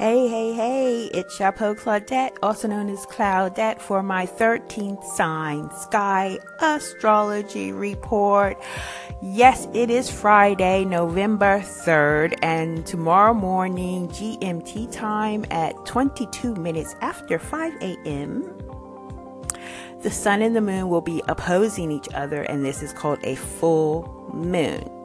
Hey, hey, hey, it's Chapeau Claudette, also known as Claudette, for my 13th sign sky astrology report. Yes, it is Friday, November 3rd, and tomorrow morning, GMT time at 22 minutes after 5 a.m., the sun and the moon will be opposing each other, and this is called a full moon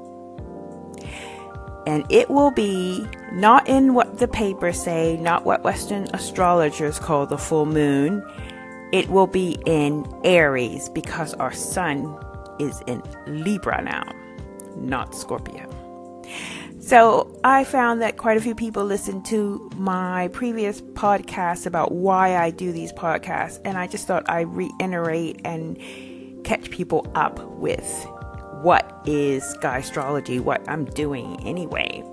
and it will be not in what the papers say, not what Western astrologers call the full moon. It will be in Aries because our sun is in Libra now, not Scorpio. So I found that quite a few people listened to my previous podcast about why I do these podcasts, and I just thought I'd reiterate and catch people up with is sky astrology, what I'm doing anyway.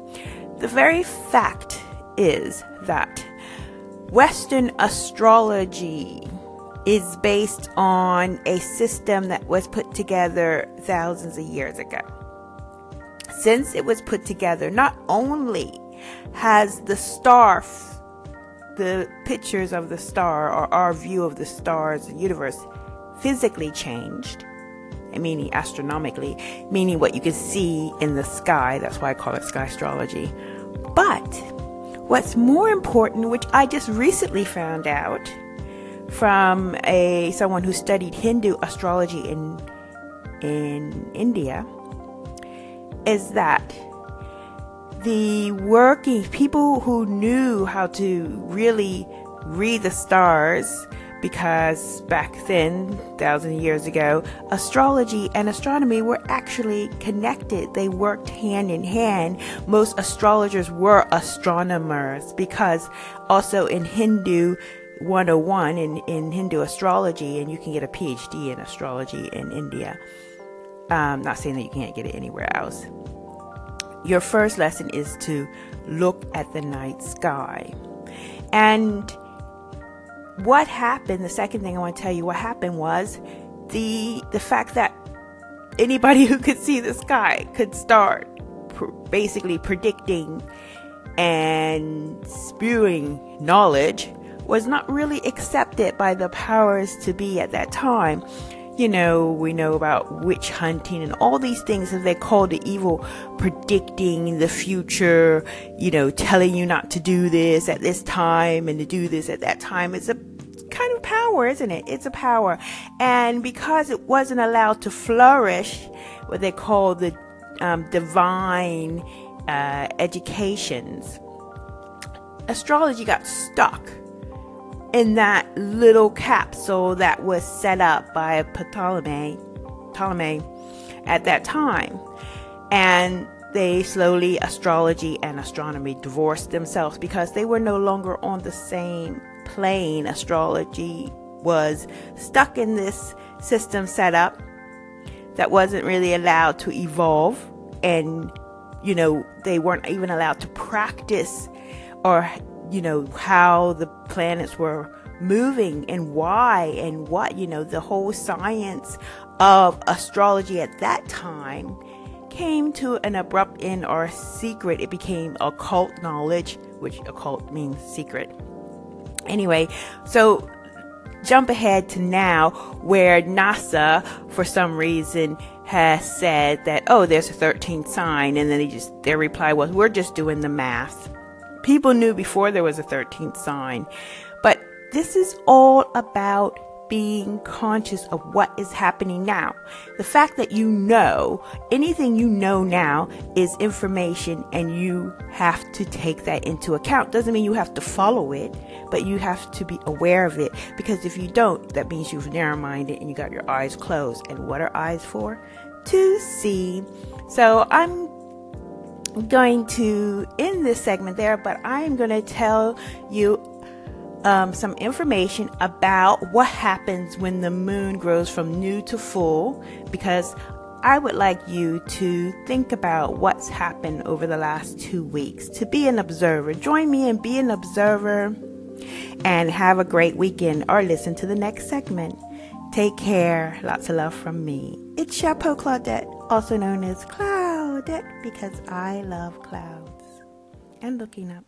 The very fact is that Western astrology is based on a system that was put together thousands of years ago. Since it was put together, not only has the star, the pictures of the star, or our view of the stars, the universe, physically changed, meaning astronomically, meaning what you can see in the sky. That's why I call it sky astrology. But what's more important, which I just recently found out from a someone who studied Hindu astrology in in India, is that the working people who knew how to really read the stars because back then, thousand years ago, astrology and astronomy were actually connected. They worked hand in hand. Most astrologers were astronomers because also in Hindu 101 in, in Hindu astrology, and you can get a PhD in astrology in India. Um, not saying that you can't get it anywhere else. Your first lesson is to look at the night sky. And what happened, the second thing I want to tell you what happened was the the fact that anybody who could see the sky could start pr- basically predicting and spewing knowledge was not really accepted by the powers to be at that time. You know, we know about witch hunting and all these things that they call the evil predicting the future, you know, telling you not to do this at this time and to do this at that time. It's a kind of power, isn't it? It's a power. And because it wasn't allowed to flourish, what they call the um, divine uh, educations, astrology got stuck in that little capsule that was set up by Ptolemy, Ptolemy at that time. And they slowly, astrology and astronomy divorced themselves because they were no longer on the same plane. Astrology was stuck in this system set up that wasn't really allowed to evolve. And, you know, they weren't even allowed to practice or you know, how the planets were moving and why and what, you know, the whole science of astrology at that time came to an abrupt end or secret. It became occult knowledge, which occult means secret. Anyway, so jump ahead to now where NASA, for some reason, has said that, oh, there's a 13th sign. And then they just, their reply was, we're just doing the math. People knew before there was a 13th sign. But this is all about being conscious of what is happening now. The fact that you know, anything you know now is information and you have to take that into account. Doesn't mean you have to follow it, but you have to be aware of it because if you don't, that means you've narrow minded and you got your eyes closed. And what are eyes for? To see. So I'm going to end this segment there, but I am going to tell you um, some information about what happens when the moon grows from new to full because I would like you to think about what's happened over the last two weeks, to be an observer. Join me and be an observer and have a great weekend or listen to the next segment. Take care. Lots of love from me. It's Chapeau Claudette, also known as Cloud because I love clouds and looking up.